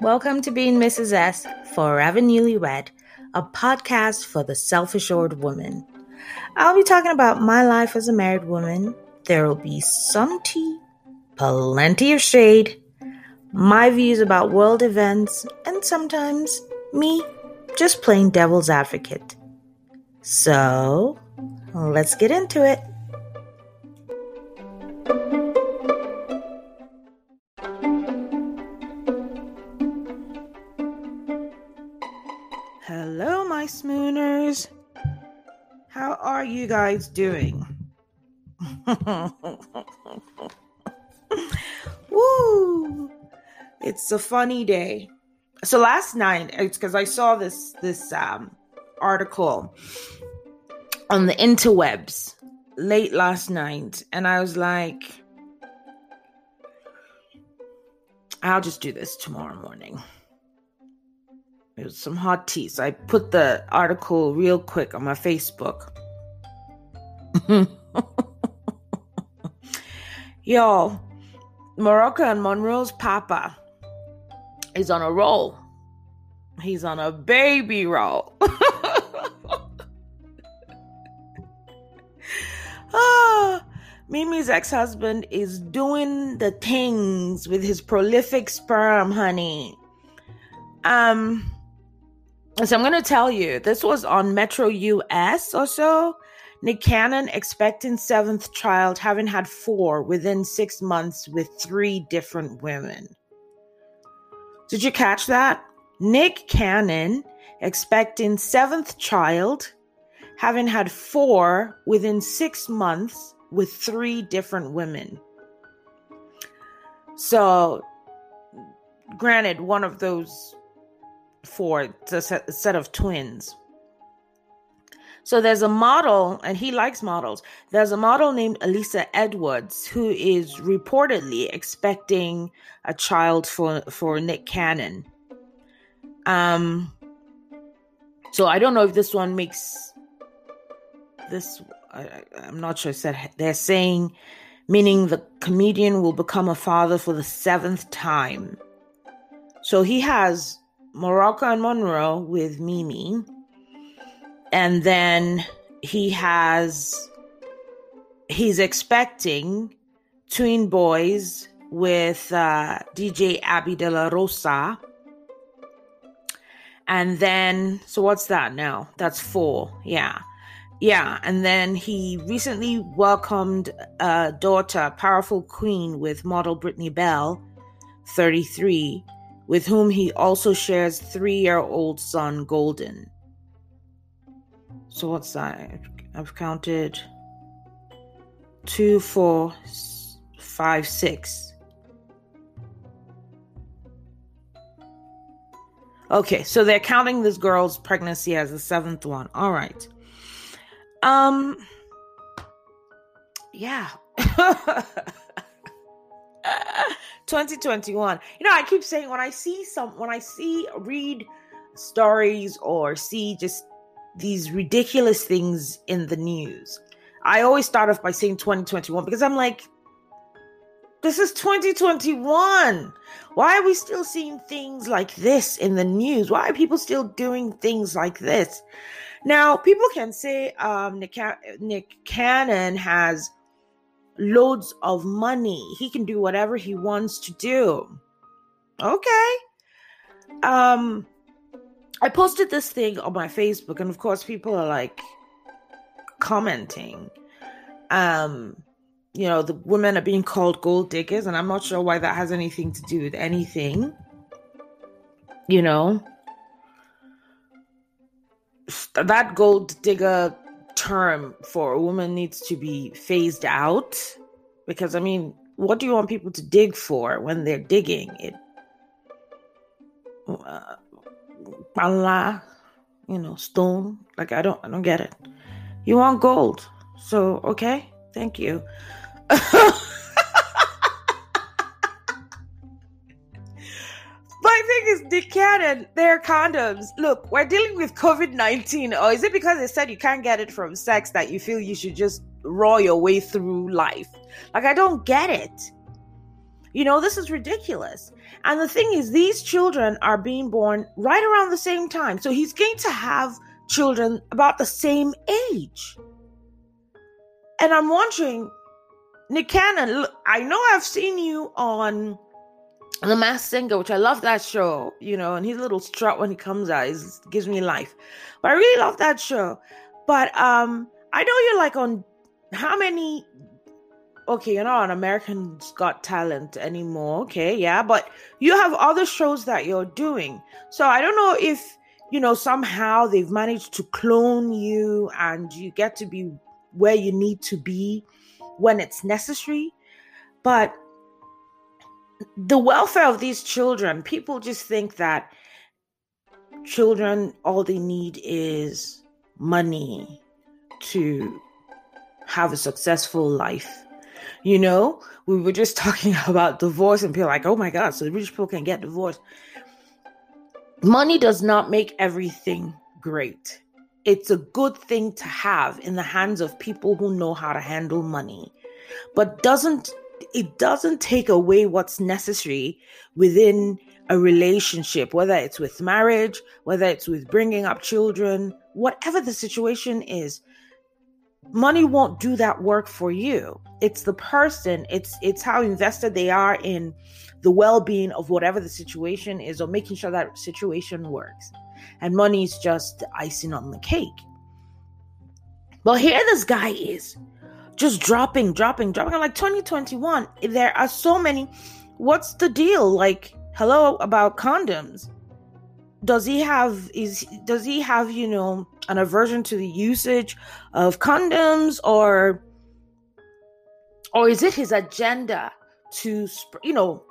Welcome to Being Mrs. S, Forever Newlywed, a podcast for the self assured woman. I'll be talking about my life as a married woman. There will be some tea, plenty of shade, my views about world events, and sometimes me just playing devil's advocate. So, let's get into it. Hello, my smooners. How are you guys doing? Woo! It's a funny day. So last night, it's because I saw this this um, article on the interwebs late last night, and I was like, I'll just do this tomorrow morning. It was some hot tea. So I put the article real quick on my Facebook. Yo, Morocco and Monroe's papa is on a roll. He's on a baby roll. ah, Mimi's ex husband is doing the things with his prolific sperm, honey. Um, so I'm going to tell you, this was on Metro US or so. Nick Cannon expecting seventh child, having had four within six months with three different women. Did you catch that? Nick Cannon expecting seventh child, having had four within six months with three different women. So, granted, one of those four, it's a set of twins. So there's a model, and he likes models. There's a model named Elisa Edwards who is reportedly expecting a child for for Nick Cannon. Um. So I don't know if this one makes this. I, I'm not sure. Said they're saying, meaning the comedian will become a father for the seventh time. So he has Morocco and Monroe with Mimi and then he has he's expecting twin boys with uh, DJ Abby De La Rosa. And then, so what's that now? That's four. Yeah. Yeah. And then he recently welcomed a daughter, Powerful Queen, with model Brittany Bell, 33, with whom he also shares three year old son, Golden. So what's that? I've counted two, four, five, six. Okay, so they're counting this girl's pregnancy as the seventh one. All right. Um. Yeah. 2021. You know, I keep saying when I see some, when I see, read stories or see just these ridiculous things in the news. I always start off by saying 2021 because I'm like, this is 2021. Why are we still seeing things like this in the news? Why are people still doing things like this? Now, people can say um, Nick, Nick Cannon has loads of money. He can do whatever he wants to do. Okay. Um, I posted this thing on my Facebook, and of course, people are like commenting. Um, you know, the women are being called gold diggers, and I'm not sure why that has anything to do with anything. You know, that gold digger term for a woman needs to be phased out because, I mean, what do you want people to dig for when they're digging? It uh, Allah, you know, stone. Like I don't I don't get it. You want gold. So okay, thank you. My thing is, Nick Cannon, their condoms. Look, we're dealing with COVID 19. Or is it because they said you can't get it from sex that you feel you should just raw your way through life? Like, I don't get it. You know, this is ridiculous. And the thing is, these children are being born right around the same time. So he's going to have children about the same age. And I'm wondering, Nick Cannon, I know I've seen you on The Masked Singer, which I love that show, you know, and his little strut when he comes out is, gives me life. But I really love that show. But um, I know you're like on how many okay, you're not on American's Got Talent anymore. Okay, yeah, but you have other shows that you're doing. So I don't know if, you know, somehow they've managed to clone you and you get to be where you need to be when it's necessary. But the welfare of these children, people just think that children, all they need is money to have a successful life you know, we were just talking about divorce, and people like, oh my God, so rich people can get divorced. Money does not make everything great. It's a good thing to have in the hands of people who know how to handle money, but doesn't it doesn't take away what's necessary within a relationship, whether it's with marriage, whether it's with bringing up children, whatever the situation is money won't do that work for you. It's the person it's it's how invested they are in the well-being of whatever the situation is or making sure that situation works. And money is just the icing on the cake. But here this guy is just dropping dropping dropping. I'm like 2021 there are so many what's the deal? Like hello about condoms does he have is does he have you know an aversion to the usage of condoms or or is it his agenda to you know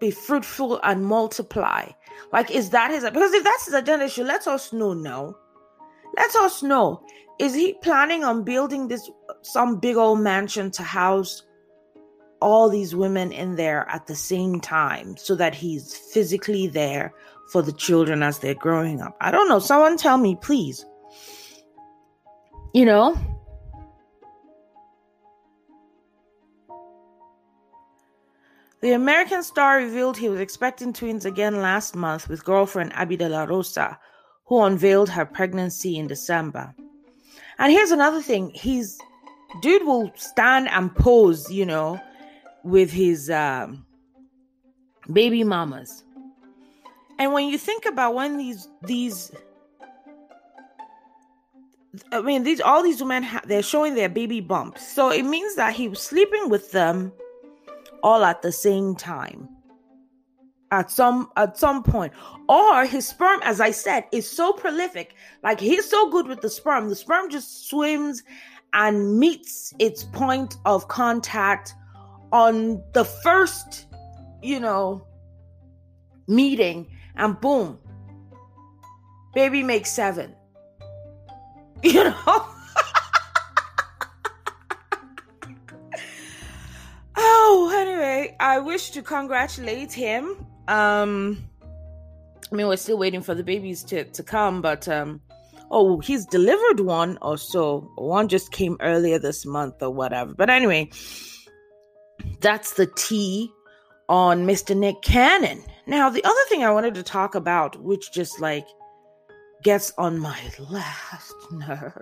be fruitful and multiply? Like is that his because if that's his agenda should let us know now. Let us know. Is he planning on building this some big old mansion to house all these women in there at the same time so that he's physically there for the children as they're growing up. I don't know. Someone tell me, please. You know? The American star revealed he was expecting twins again last month with girlfriend Abby De La Rosa, who unveiled her pregnancy in December. And here's another thing he's dude will stand and pose, you know, with his um, baby mamas. And when you think about when these these I mean these all these women ha- they're showing their baby bumps. So it means that he was sleeping with them all at the same time. At some at some point. Or his sperm, as I said, is so prolific. Like he's so good with the sperm. The sperm just swims and meets its point of contact on the first, you know, meeting and boom, baby makes seven. You know? oh, anyway, I wish to congratulate him. Um, I mean, we're still waiting for the babies to, to come, but um, oh, he's delivered one or so. One just came earlier this month or whatever. But anyway, that's the tea on Mr. Nick Cannon. Now, the other thing I wanted to talk about, which just like gets on my last nerves,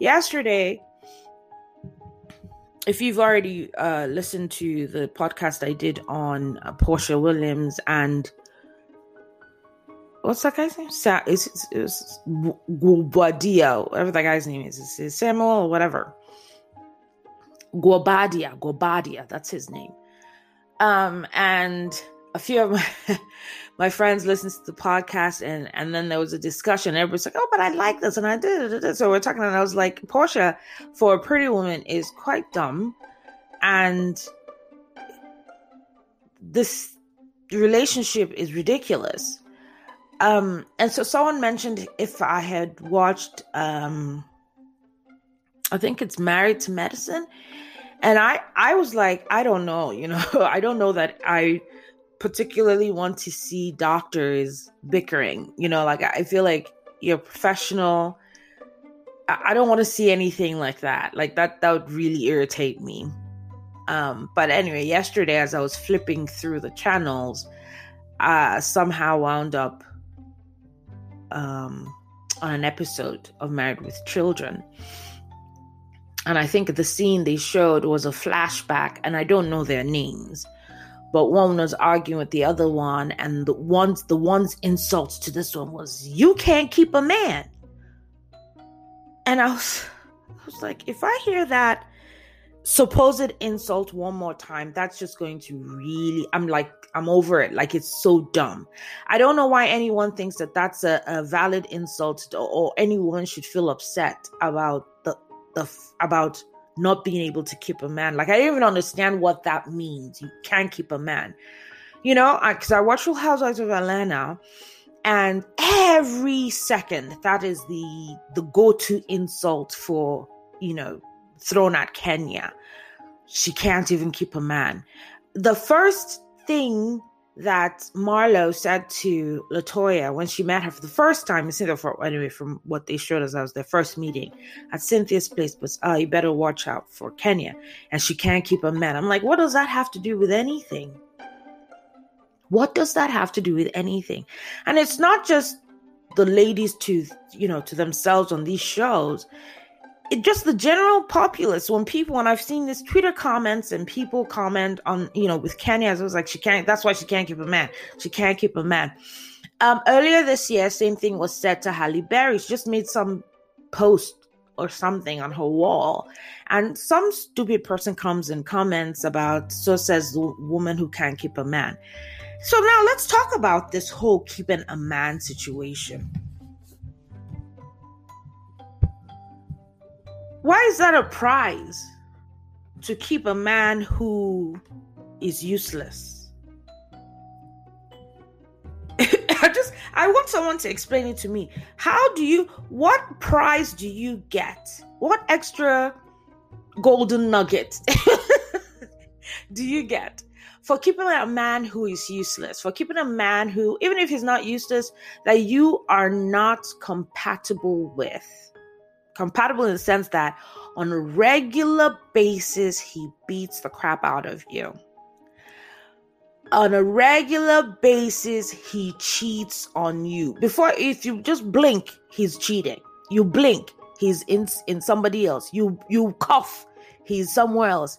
yesterday, if you've already uh, listened to the podcast I did on uh, Porsha Williams and what's that guy's name? Sa- it's, Guobadia, whatever that guy's name is. It's Samuel or whatever. Guobadia, Guobadia, that's his name. Um, and a few of my, my friends listened to the podcast and and then there was a discussion. Everybody's like, "Oh, but I like this," and I did. So we're talking, and I was like, Porsha for a pretty woman, is quite dumb, and this relationship is ridiculous." Um, and so someone mentioned if I had watched, um, I think it's Married to Medicine, and i i was like i don't know you know i don't know that i particularly want to see doctors bickering. You know, like I feel like you're professional. I don't want to see anything like that. Like that that would really irritate me. Um, but anyway, yesterday as I was flipping through the channels, uh somehow wound up um on an episode of Married with Children. And I think the scene they showed was a flashback, and I don't know their names but one was arguing with the other one and the one's the one's insults to this one was you can't keep a man. And i was i was like if i hear that supposed insult one more time that's just going to really i'm like i'm over it. Like it's so dumb. I don't know why anyone thinks that that's a, a valid insult or, or anyone should feel upset about the the about not being able to keep a man. Like I didn't even understand what that means. You can't keep a man. You know, because I, I watch Real Housewives of Atlanta, and every second that is the the go-to insult for you know thrown at Kenya. She can't even keep a man. The first thing that Marlo said to Latoya when she met her for the first time Cynthia for anyway from what they showed us that was their first meeting at Cynthia's place was uh you better watch out for Kenya and she can't keep a man. I'm like, what does that have to do with anything? What does that have to do with anything? And it's not just the ladies to you know to themselves on these shows it, just the general populace when people when I've seen this Twitter comments and people comment on you know with Kenya, I was like she can't. That's why she can't keep a man. She can't keep a man. Um, earlier this year, same thing was said to Halle Berry. She just made some post or something on her wall, and some stupid person comes and comments about so says the woman who can't keep a man. So now let's talk about this whole keeping a man situation. Why is that a prize to keep a man who is useless? I just I want someone to explain it to me. How do you what prize do you get? What extra golden nugget do you get for keeping a man who is useless? For keeping a man who even if he's not useless that you are not compatible with? Compatible in the sense that on a regular basis, he beats the crap out of you. On a regular basis, he cheats on you. Before, if you just blink, he's cheating. You blink, he's in in somebody else. You you cough, he's somewhere else.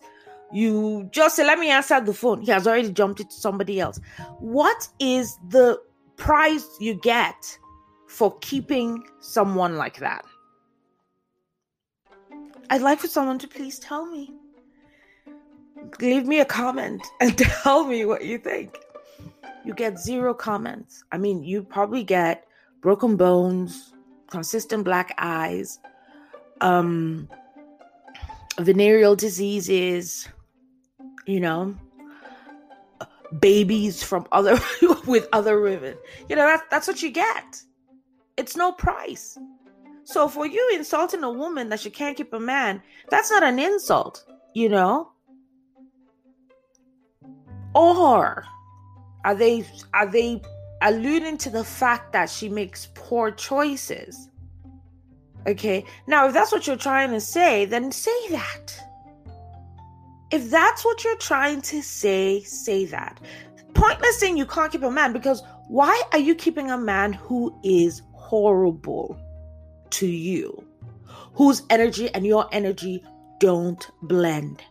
You just say, "Let me answer the phone." He has already jumped into somebody else. What is the price you get for keeping someone like that? I'd like for someone to please tell me. Leave me a comment and tell me what you think. You get zero comments. I mean, you probably get broken bones, consistent black eyes, um, venereal diseases, you know, babies from other with other women. You know, that's that's what you get. It's no price. So for you insulting a woman that she can't keep a man, that's not an insult, you know? Or are they are they alluding to the fact that she makes poor choices? Okay. Now, if that's what you're trying to say, then say that. If that's what you're trying to say, say that. Pointless saying you can't keep a man because why are you keeping a man who is horrible? To you, whose energy and your energy don't blend.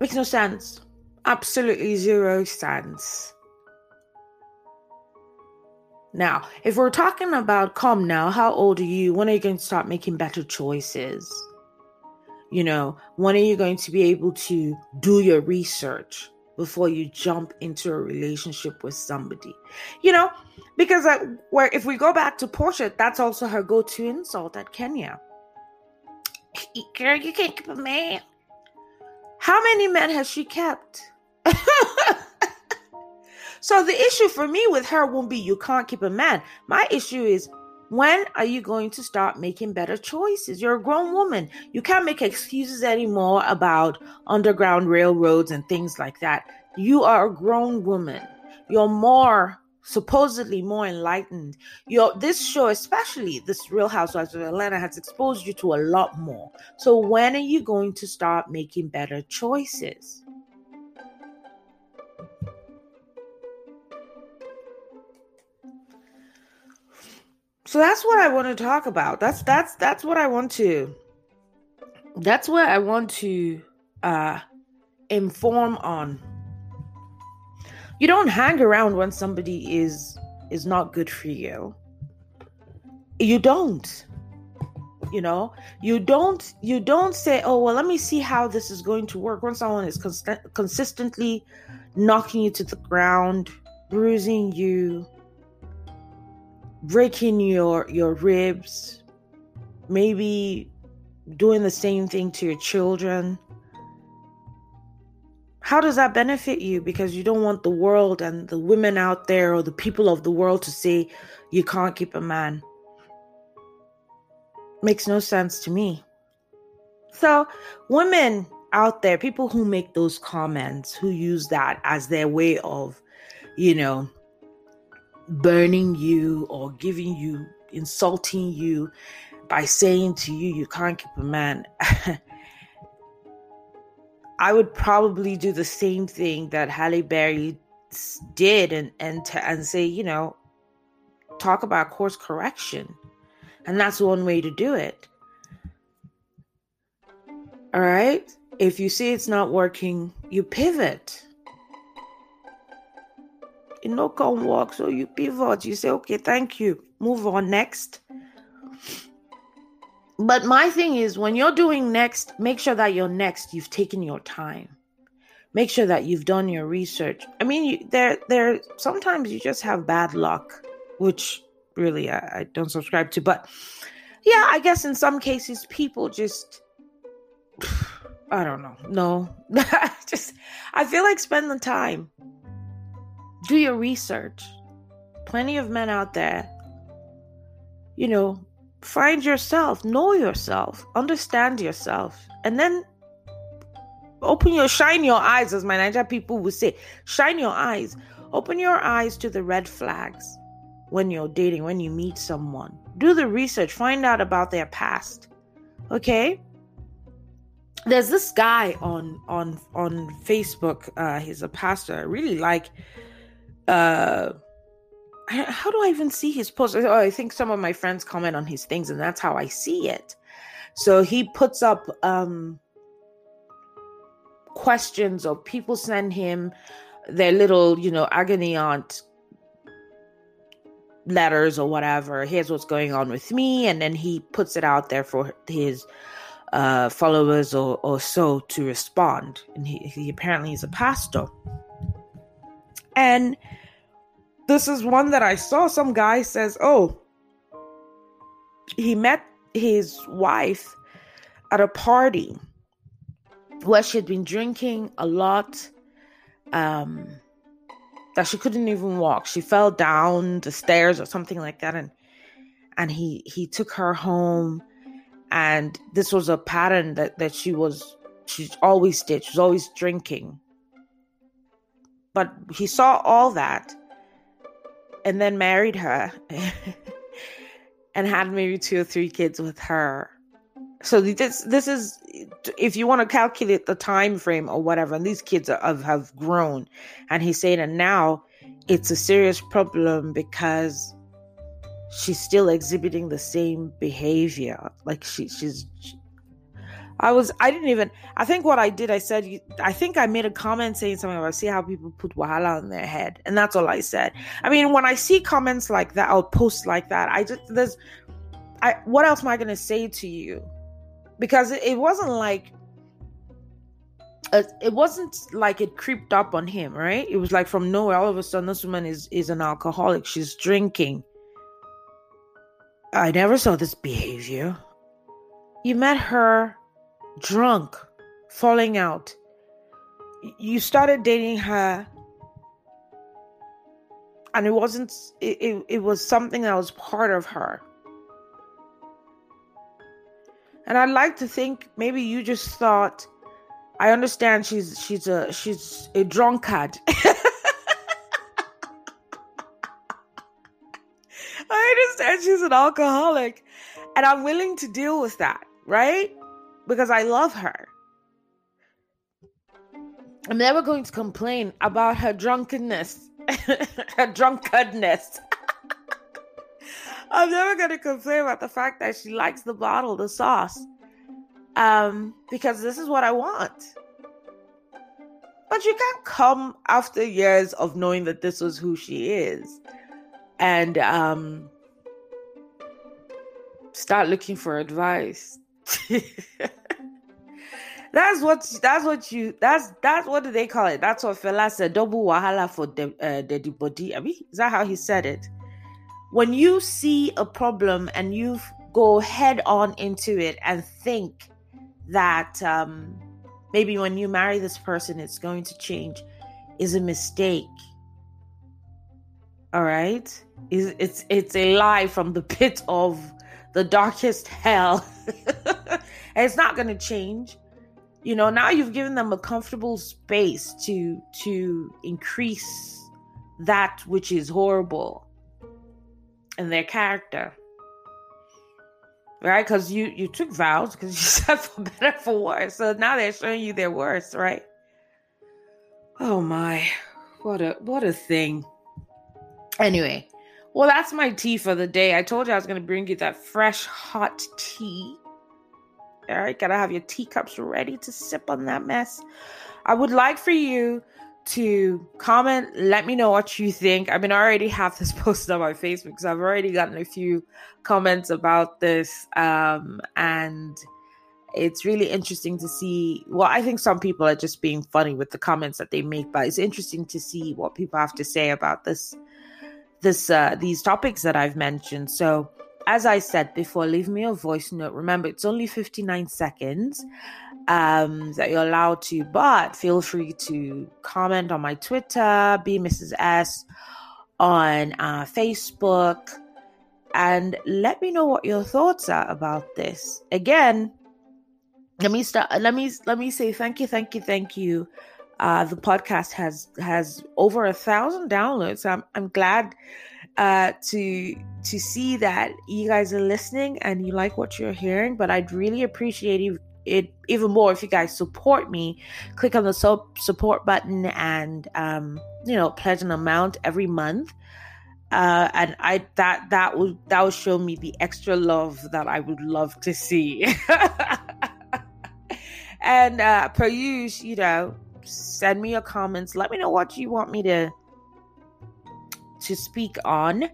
Makes no sense. Absolutely zero sense. Now, if we're talking about come now, how old are you? When are you going to start making better choices? You know, when are you going to be able to do your research before you jump into a relationship with somebody? You know, because uh, where if we go back to Porsha, that's also her go-to insult at Kenya. Girl, you can't keep a man. How many men has she kept? so the issue for me with her won't be you can't keep a man. My issue is when are you going to start making better choices? You're a grown woman. You can't make excuses anymore about underground railroads and things like that. You are a grown woman. You're more supposedly more enlightened. Your this show, especially this Real Housewives of Atlanta, has exposed you to a lot more. So when are you going to start making better choices? So that's what I want to talk about. That's that's that's what I want to that's what I want to uh inform on. You don't hang around when somebody is is not good for you. You don't you know? You don't you don't say oh well let me see how this is going to work. When someone is const- consistently knocking you to the ground bruising you breaking your your ribs maybe doing the same thing to your children. How does that benefit you? Because you don't want the world and the women out there or the people of the world to say you can't keep a man. Makes no sense to me. So women out there people who make those comments who use that as their way of you know burning you or giving you insulting you by saying to you you can't keep a man I would probably do the same thing that Halle Berry did and and and say, you know, talk about course correction. And that's one way to do it. All right? If you see it's not working, you pivot. You know, come walk, so you pivot. You say, okay, thank you. Move on next. But my thing is, when you're doing next, make sure that you're next. You've taken your time. Make sure that you've done your research. I mean, you, there, there. Sometimes you just have bad luck, which really I, I don't subscribe to. But yeah, I guess in some cases, people just, I don't know. No, just I feel like spend the time. Do your research. Plenty of men out there, you know, find yourself, know yourself, understand yourself, and then open your shine your eyes, as my Naija people would say, shine your eyes. Open your eyes to the red flags when you're dating, when you meet someone. Do the research, find out about their past. Okay? There's this guy on on on Facebook. Uh, he's a pastor. I really like uh how do I even see his posts? Oh, I think some of my friends comment on his things, and that's how I see it. So he puts up um, questions, or people send him their little, you know, agony aunt letters or whatever. Here's what's going on with me, and then he puts it out there for his uh, followers or, or so to respond. And he, he apparently is a pastor, and this is one that I saw. Some guy says, Oh, he met his wife at a party where she'd been drinking a lot, um, that she couldn't even walk. She fell down the stairs or something like that, and and he he took her home, and this was a pattern that that she was she always did. She was always drinking, but he saw all that and then married her and had maybe two or three kids with her. So this this is if you want to calculate the time frame or whatever, and these kids have, have grown, and he's saying, and now it's a serious problem because she's still exhibiting the same behavior. Like she she's she, I was, I didn't even, I think what I did, I said, I think I made a comment saying something about see how people put wahala on their head. And that's all I said. I mean, when I see comments like that I'll post like that, I just, there's, I, what else am I going to say to you? Because it, wasn't like, uh, it wasn't like it creeped up on him, right? It was like from nowhere, all of a sudden, this woman is is an alcoholic. She's drinking. I never saw this behavior. You met her drunk, falling out. You started dating her, and it wasn't, it, it, it was something that was part of her. And I'd like to think maybe you just thought, I understand she's she's a she's a drunkard. I understand she's an alcoholic. And I'm willing to deal with that, right? Because I love her. I'm never going to complain about her drunkenness, her drunkenness. I'm never going to complain about the fact that she likes the bottle, the sauce, um, because this is what I want. But you can't come after years of knowing that this was who she is and um, start looking for advice. that's what that's what you that's that's what do they call it? That's what Fela said. Double wahala for the uh, the body. I mean, is that how he said it? When you see a problem and you go head on into it and think that um, maybe when you marry this person it's going to change, is a mistake. All right, it's it's, it's a lie from the pit of the darkest hell. it's not going to change. You know, now you've given them a comfortable space to to increase that which is horrible in their character. Right? Because you you took vows because you said for better for worse. So now they're showing you their worst, right? Oh my. What a what a thing. Anyway, well, that's my tea for the day. I told you I was going to bring you that fresh, hot tea. All right, gotta have your teacups ready to sip on that mess. I would like for you to comment, let me know what you think. I mean, I already have this posted on my Facebook because I've already gotten a few comments about this. Um, and it's really interesting to see. Well, I think some people are just being funny with the comments that they make, but it's interesting to see what people have to say about this this uh, these topics that I've mentioned. So, as I said before, leave me a voice note. Remember, it's only 59 seconds um, that you're allowed to, but feel free to comment on my Twitter, be Mrs. S, on uh, Facebook, and let me know what your thoughts are about this. Again, let me start. Let me let me say thank you, thank you, thank you uh, the podcast has has over a thousand downloads. I'm I'm glad uh, to to see that you guys are listening and you like what you're hearing. But I'd really appreciate it even more if you guys support me. Click on the so- support button and um, you know pledge an amount every month. Uh, and I that that would that would show me the extra love that I would love to see. and uh, per use, you know, send me your comments. Let me know what you want me to to speak on.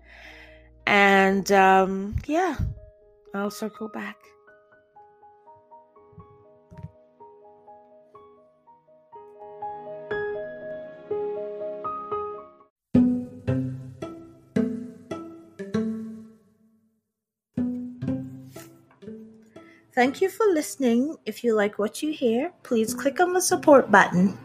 And um, yeah, I'll circle back. Thank you for listening. If you like what you hear, please click on the support button